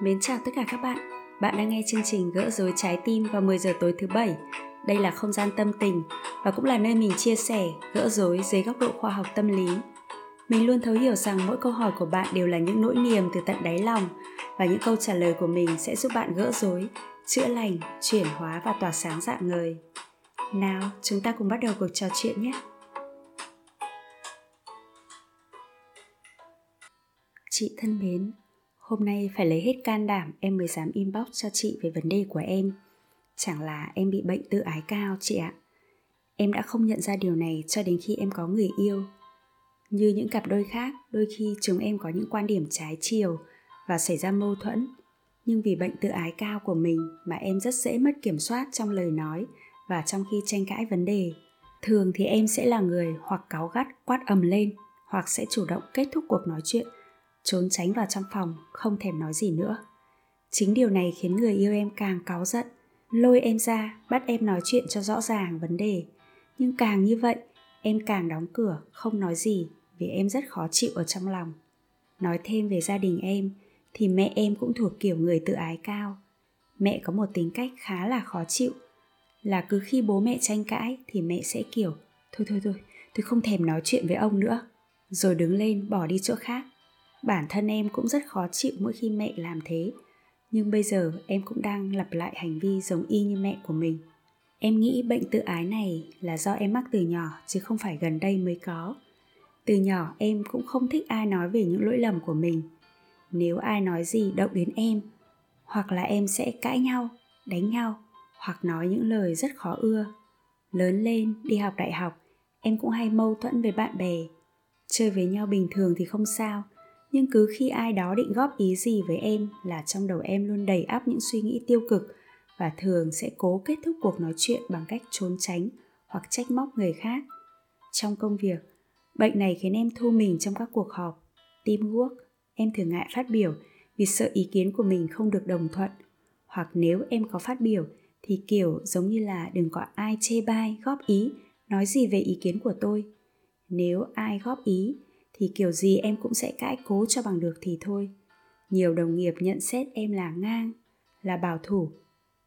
Mến chào tất cả các bạn. Bạn đang nghe chương trình Gỡ rối trái tim vào 10 giờ tối thứ bảy. Đây là không gian tâm tình và cũng là nơi mình chia sẻ, gỡ rối dưới góc độ khoa học tâm lý. Mình luôn thấu hiểu rằng mỗi câu hỏi của bạn đều là những nỗi niềm từ tận đáy lòng và những câu trả lời của mình sẽ giúp bạn gỡ rối, chữa lành, chuyển hóa và tỏa sáng dạng người. Nào, chúng ta cùng bắt đầu cuộc trò chuyện nhé. Chị thân mến, Hôm nay phải lấy hết can đảm em mới dám inbox cho chị về vấn đề của em. Chẳng là em bị bệnh tự ái cao chị ạ. Em đã không nhận ra điều này cho đến khi em có người yêu. Như những cặp đôi khác, đôi khi chúng em có những quan điểm trái chiều và xảy ra mâu thuẫn. Nhưng vì bệnh tự ái cao của mình mà em rất dễ mất kiểm soát trong lời nói và trong khi tranh cãi vấn đề. Thường thì em sẽ là người hoặc cáu gắt quát ầm lên hoặc sẽ chủ động kết thúc cuộc nói chuyện trốn tránh vào trong phòng, không thèm nói gì nữa. Chính điều này khiến người yêu em càng cáu giận, lôi em ra, bắt em nói chuyện cho rõ ràng vấn đề. Nhưng càng như vậy, em càng đóng cửa, không nói gì, vì em rất khó chịu ở trong lòng. Nói thêm về gia đình em, thì mẹ em cũng thuộc kiểu người tự ái cao. Mẹ có một tính cách khá là khó chịu, là cứ khi bố mẹ tranh cãi thì mẹ sẽ kiểu, thôi thôi thôi, tôi không thèm nói chuyện với ông nữa. Rồi đứng lên bỏ đi chỗ khác bản thân em cũng rất khó chịu mỗi khi mẹ làm thế. Nhưng bây giờ em cũng đang lặp lại hành vi giống y như mẹ của mình. Em nghĩ bệnh tự ái này là do em mắc từ nhỏ, chứ không phải gần đây mới có. Từ nhỏ em cũng không thích ai nói về những lỗi lầm của mình. Nếu ai nói gì động đến em, hoặc là em sẽ cãi nhau, đánh nhau, hoặc nói những lời rất khó ưa. Lớn lên, đi học đại học, em cũng hay mâu thuẫn với bạn bè. Chơi với nhau bình thường thì không sao nhưng cứ khi ai đó định góp ý gì với em là trong đầu em luôn đầy áp những suy nghĩ tiêu cực và thường sẽ cố kết thúc cuộc nói chuyện bằng cách trốn tránh hoặc trách móc người khác. Trong công việc, bệnh này khiến em thu mình trong các cuộc họp, teamwork. Em thường ngại phát biểu vì sợ ý kiến của mình không được đồng thuận. Hoặc nếu em có phát biểu thì, kiểu, giống như là đừng có ai chê bai, góp ý, nói gì về ý kiến của tôi. Nếu ai góp ý thì kiểu gì em cũng sẽ cãi cố cho bằng được thì thôi. Nhiều đồng nghiệp nhận xét em là ngang, là bảo thủ.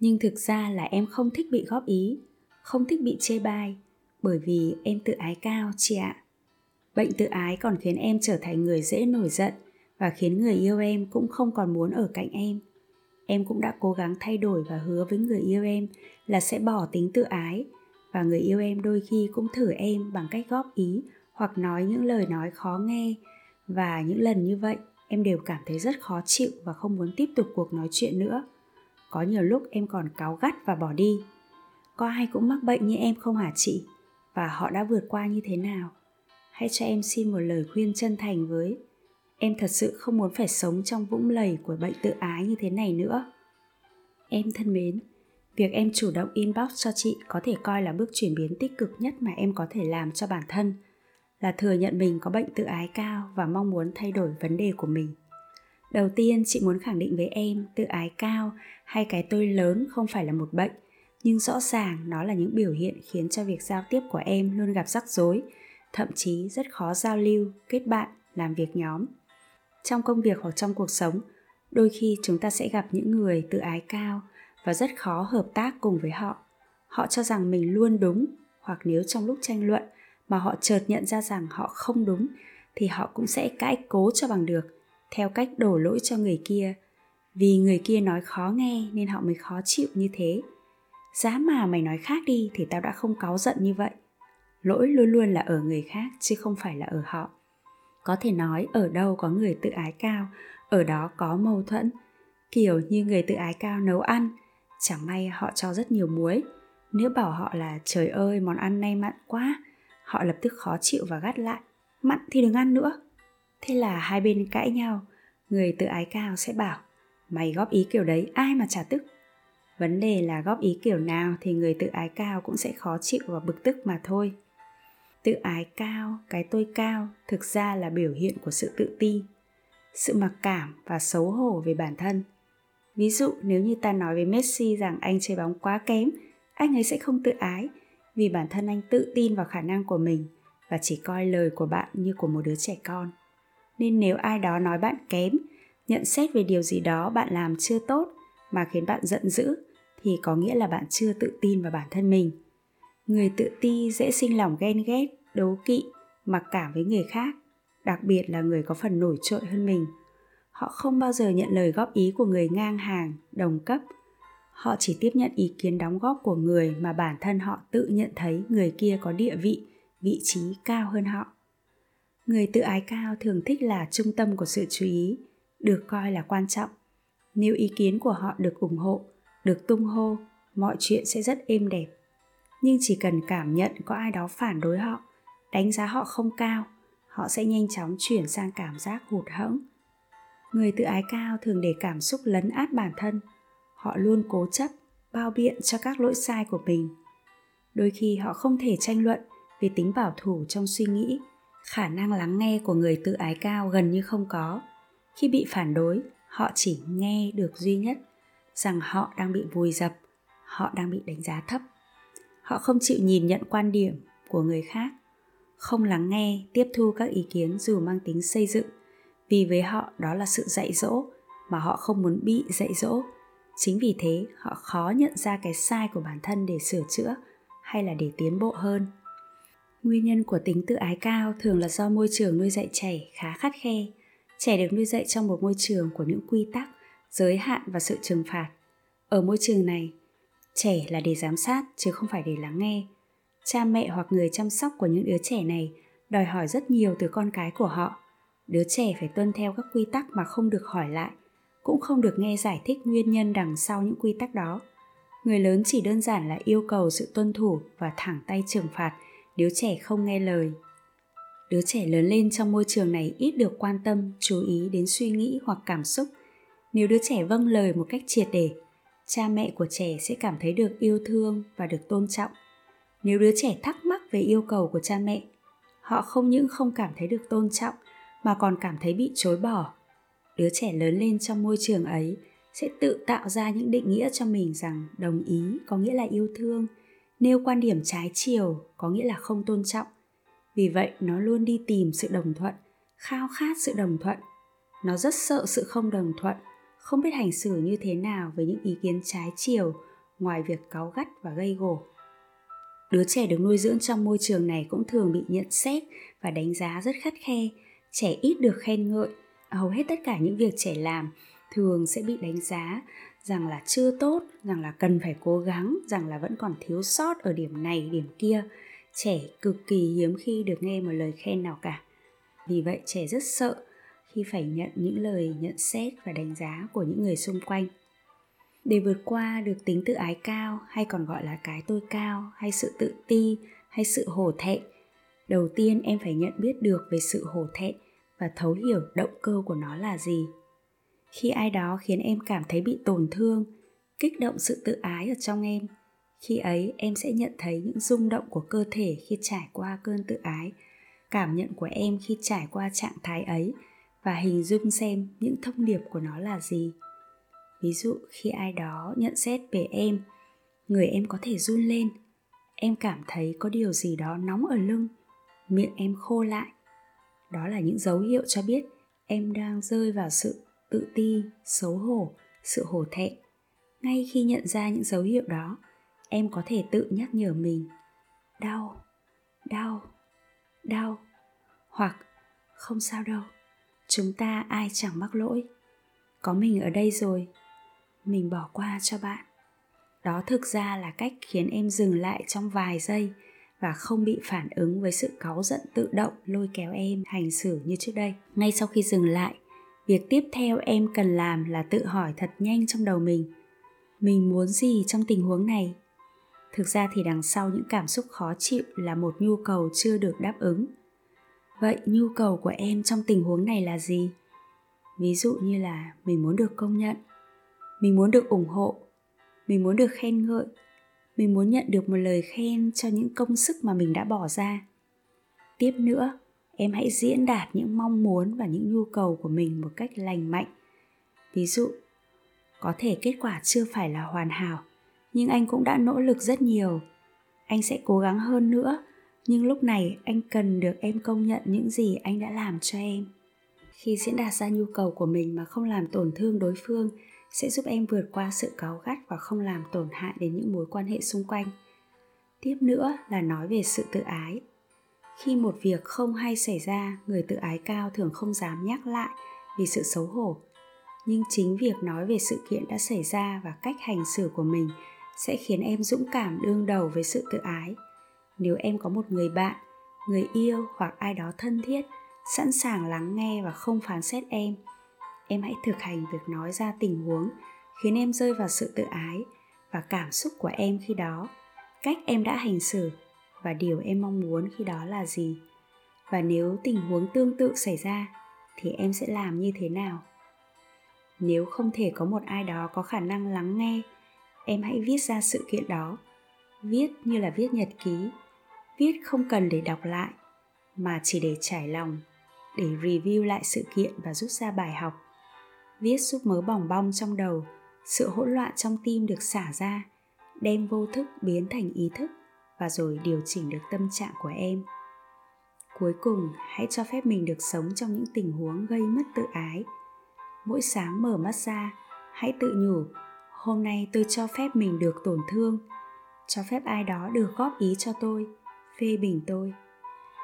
Nhưng thực ra là em không thích bị góp ý, không thích bị chê bai, bởi vì em tự ái cao chị ạ. Bệnh tự ái còn khiến em trở thành người dễ nổi giận và khiến người yêu em cũng không còn muốn ở cạnh em. Em cũng đã cố gắng thay đổi và hứa với người yêu em là sẽ bỏ tính tự ái và người yêu em đôi khi cũng thử em bằng cách góp ý hoặc nói những lời nói khó nghe. Và những lần như vậy, em đều cảm thấy rất khó chịu và không muốn tiếp tục cuộc nói chuyện nữa. Có nhiều lúc em còn cáu gắt và bỏ đi. Có ai cũng mắc bệnh như em không hả chị? Và họ đã vượt qua như thế nào? Hãy cho em xin một lời khuyên chân thành với, em thật sự không muốn phải sống trong vũng lầy của bệnh tự ái như thế này nữa. Em thân mến, việc em chủ động inbox cho chị có thể coi là bước chuyển biến tích cực nhất mà em có thể làm cho bản thân là thừa nhận mình có bệnh tự ái cao và mong muốn thay đổi vấn đề của mình. Đầu tiên, chị muốn khẳng định với em, tự ái cao hay cái tôi lớn không phải là một bệnh, nhưng rõ ràng nó là những biểu hiện khiến cho việc giao tiếp của em luôn gặp rắc rối, thậm chí rất khó giao lưu, kết bạn, làm việc nhóm. Trong công việc hoặc trong cuộc sống, đôi khi chúng ta sẽ gặp những người tự ái cao và rất khó hợp tác cùng với họ. Họ cho rằng mình luôn đúng hoặc nếu trong lúc tranh luận mà họ chợt nhận ra rằng họ không đúng, thì họ cũng sẽ cãi cố cho bằng được, theo cách đổ lỗi cho người kia. Vì người kia nói khó nghe nên họ mới khó chịu như thế. Giá mà mày nói khác đi thì tao đã không cáu giận như vậy. Lỗi luôn luôn là ở người khác chứ không phải là ở họ. Có thể nói ở đâu có người tự ái cao, ở đó có mâu thuẫn. Kiểu như người tự ái cao nấu ăn, chẳng may họ cho rất nhiều muối. Nếu bảo họ là trời ơi, món ăn này mặn quá họ lập tức khó chịu và gắt lại. Mặn thì đừng ăn nữa. Thế là hai bên cãi nhau. Người tự ái cao sẽ bảo, mày góp ý kiểu đấy, ai mà trả tức? Vấn đề là góp ý kiểu nào thì người tự ái cao cũng sẽ khó chịu và bực tức mà thôi. Tự ái cao, cái tôi cao, thực ra là biểu hiện của sự tự ti, sự mặc cảm và xấu hổ về bản thân. Ví dụ, nếu như ta nói với messi rằng anh chơi bóng quá kém, anh ấy sẽ không tự ái vì bản thân anh tự tin vào khả năng của mình và chỉ coi lời của bạn như của một đứa trẻ con. Nên nếu ai đó nói bạn kém, nhận xét về điều gì đó bạn làm chưa tốt mà khiến bạn giận dữ, thì có nghĩa là bạn chưa tự tin vào bản thân mình. Người tự ti dễ sinh lòng ghen ghét, đố kỵ, mặc cảm với người khác, đặc biệt là người có phần nổi trội hơn mình. Họ không bao giờ nhận lời góp ý của người ngang hàng, đồng cấp họ chỉ tiếp nhận ý kiến đóng góp của người mà bản thân họ tự nhận thấy người kia có địa vị vị trí cao hơn họ. Người tự ái cao thường thích là trung tâm của sự chú ý, được coi là quan trọng. Nếu ý kiến của họ được ủng hộ, được tung hô, mọi chuyện sẽ rất êm đẹp. Nhưng chỉ cần cảm nhận có ai đó phản đối họ, đánh giá họ không cao, họ sẽ nhanh chóng chuyển sang cảm giác hụt hẫng. Người tự ái cao thường để cảm xúc lấn át bản thân họ luôn cố chấp, bao biện cho các lỗi sai của mình. Đôi khi họ không thể tranh luận vì tính bảo thủ trong suy nghĩ, khả năng lắng nghe của người tự ái cao gần như không có. Khi bị phản đối, họ chỉ nghe được duy nhất rằng họ đang bị vùi dập, họ đang bị đánh giá thấp. Họ không chịu nhìn nhận quan điểm của người khác, không lắng nghe, tiếp thu các ý kiến dù mang tính xây dựng. Vì với họ, đó là sự dạy dỗ mà họ không muốn bị dạy dỗ chính vì thế, họ khó nhận ra cái sai của bản thân để sửa chữa hay là để tiến bộ hơn. Nguyên nhân của tính tự ái cao thường là do môi trường nuôi dạy trẻ khá khắt khe. Trẻ được nuôi dạy trong một môi trường của những quy tắc, giới hạn và sự trừng phạt. Ở môi trường này, trẻ là để giám sát chứ không phải để lắng nghe. Cha mẹ hoặc người chăm sóc của những đứa trẻ này đòi hỏi rất nhiều từ con cái của họ. Đứa trẻ phải tuân theo các quy tắc mà không được hỏi lại cũng không được nghe giải thích nguyên nhân đằng sau những quy tắc đó. Người lớn chỉ đơn giản là yêu cầu sự tuân thủ và thẳng tay trừng phạt nếu trẻ không nghe lời. Đứa trẻ lớn lên trong môi trường này ít được quan tâm, chú ý đến suy nghĩ hoặc cảm xúc. Nếu đứa trẻ vâng lời một cách triệt để, cha mẹ của trẻ sẽ cảm thấy được yêu thương và được tôn trọng. Nếu đứa trẻ thắc mắc về yêu cầu của cha mẹ, họ không những không cảm thấy được tôn trọng, mà còn cảm thấy bị chối bỏ đứa trẻ lớn lên trong môi trường ấy sẽ tự tạo ra những định nghĩa cho mình rằng đồng ý có nghĩa là yêu thương, nêu quan điểm trái chiều có nghĩa là không tôn trọng. Vì vậy, nó luôn đi tìm sự đồng thuận, khao khát sự đồng thuận. Nó rất sợ sự không đồng thuận, không biết hành xử như thế nào với những ý kiến trái chiều ngoài việc cáu gắt và gây gổ. Đứa trẻ được nuôi dưỡng trong môi trường này cũng thường bị nhận xét và đánh giá rất khắt khe, trẻ ít được khen ngợi hầu hết tất cả những việc trẻ làm thường sẽ bị đánh giá rằng là chưa tốt, rằng là cần phải cố gắng, rằng là vẫn còn thiếu sót ở điểm này, điểm kia. Trẻ cực kỳ hiếm khi được nghe một lời khen nào cả. Vì vậy, trẻ rất sợ khi phải nhận những lời nhận xét và đánh giá của những người xung quanh. Để vượt qua được tính tự ái cao hay còn gọi là cái tôi cao hay sự tự ti hay sự hổ thẹn, đầu tiên em phải nhận biết được về sự hổ thẹn và thấu hiểu động cơ của nó là gì. Khi ai đó khiến em cảm thấy bị tổn thương, kích động sự tự ái ở trong em, khi ấy em sẽ nhận thấy những rung động của cơ thể khi trải qua cơn tự ái, cảm nhận của em khi trải qua trạng thái ấy và hình dung xem những thông điệp của nó là gì. Ví dụ, khi ai đó nhận xét về em, người em có thể run lên, em cảm thấy có điều gì đó nóng ở lưng, miệng em khô lại đó là những dấu hiệu cho biết em đang rơi vào sự tự ti, xấu hổ, sự hổ thẹn. Ngay khi nhận ra những dấu hiệu đó, em có thể tự nhắc nhở mình, đau đau đau. Hoặc, không sao đâu, chúng ta ai chẳng mắc lỗi. Có mình ở đây rồi, mình bỏ qua cho bạn. Đó thực ra là cách khiến em dừng lại trong vài giây và không bị phản ứng với sự cáu giận tự động lôi kéo em hành xử như trước đây. Ngay sau khi dừng lại, việc tiếp theo em cần làm là tự hỏi thật nhanh trong đầu mình mình muốn gì trong tình huống này? Thực ra thì đằng sau những cảm xúc khó chịu là một nhu cầu chưa được đáp ứng. Vậy nhu cầu của em trong tình huống này là gì? Ví dụ như là mình muốn được công nhận, mình muốn được ủng hộ, mình muốn được khen ngợi mình muốn nhận được một lời khen cho những công sức mà mình đã bỏ ra. Tiếp nữa, em hãy diễn đạt những mong muốn và những nhu cầu của mình một cách lành mạnh. Ví dụ, có thể kết quả chưa phải là hoàn hảo, nhưng anh cũng đã nỗ lực rất nhiều. Anh sẽ cố gắng hơn nữa, nhưng lúc này anh cần được em công nhận những gì anh đã làm cho em. Khi diễn đạt ra nhu cầu của mình mà không làm tổn thương đối phương sẽ giúp em vượt qua sự cáu gắt và không làm tổn hại đến những mối quan hệ xung quanh. Tiếp nữa là nói về sự tự ái. Khi một việc không hay xảy ra, người tự ái cao thường không dám nhắc lại vì sự xấu hổ. Nhưng chính việc nói về sự kiện đã xảy ra và cách hành xử của mình sẽ khiến em dũng cảm đương đầu với sự tự ái. Nếu em có một người bạn, người yêu hoặc ai đó thân thiết, sẵn sàng lắng nghe và không phán xét em em hãy thực hành việc nói ra tình huống, khiến em rơi vào sự tự ái và cảm xúc của em khi đó. Cách em đã hành xử và điều em mong muốn khi đó là gì? Và nếu tình huống tương tự xảy ra, thì em sẽ làm như thế nào? Nếu không thể có một ai đó có khả năng lắng nghe, em hãy viết ra sự kiện đó. Viết như là viết nhật ký. Viết không cần để đọc lại, mà chỉ để trải lòng, để review lại sự kiện và rút ra bài học viết giúp mớ bỏng bong trong đầu, sự hỗn loạn trong tim được xả ra, đem vô thức biến thành ý thức và rồi điều chỉnh được tâm trạng của em. Cuối cùng, hãy cho phép mình được sống trong những tình huống gây mất tự ái. Mỗi sáng mở mắt ra, hãy tự nhủ, hôm nay tôi cho phép mình được tổn thương, cho phép ai đó được góp ý cho tôi, phê bình tôi.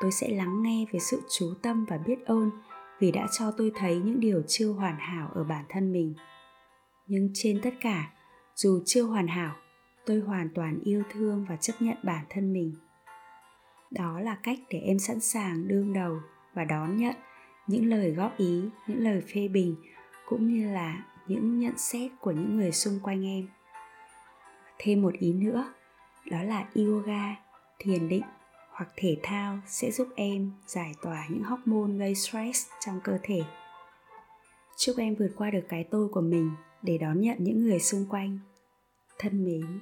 Tôi sẽ lắng nghe với sự chú tâm và biết ơn vì đã cho tôi thấy những điều chưa hoàn hảo ở bản thân mình. Nhưng trên tất cả, dù chưa hoàn hảo, tôi hoàn toàn yêu thương và chấp nhận bản thân mình. Đó là cách để em sẵn sàng đương đầu và đón nhận những lời góp ý, những lời phê bình, cũng như là những nhận xét của những người xung quanh em. Thêm một ý nữa, đó là yoga, thiền định hoặc thể thao sẽ giúp em giải tỏa những hormone gây stress trong cơ thể chúc em vượt qua được cái tôi của mình để đón nhận những người xung quanh thân mến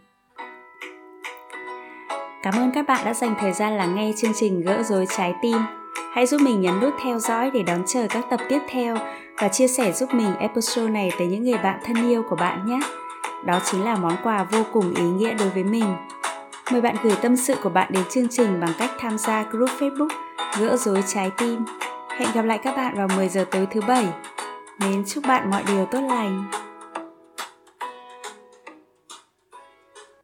Cảm ơn các bạn đã dành thời gian lắng nghe chương trình Gỡ rối trái tim. Hãy giúp mình nhấn nút theo dõi để đón chờ các tập tiếp theo và chia sẻ giúp mình episode này tới những người bạn thân yêu của bạn nhé. Đó chính là món quà vô cùng ý nghĩa đối với mình. Mời bạn gửi tâm sự của bạn đến chương trình bằng cách tham gia group Facebook Gỡ rối trái tim. Hẹn gặp lại các bạn vào 10 giờ tối thứ bảy. Mến chúc bạn mọi điều tốt lành.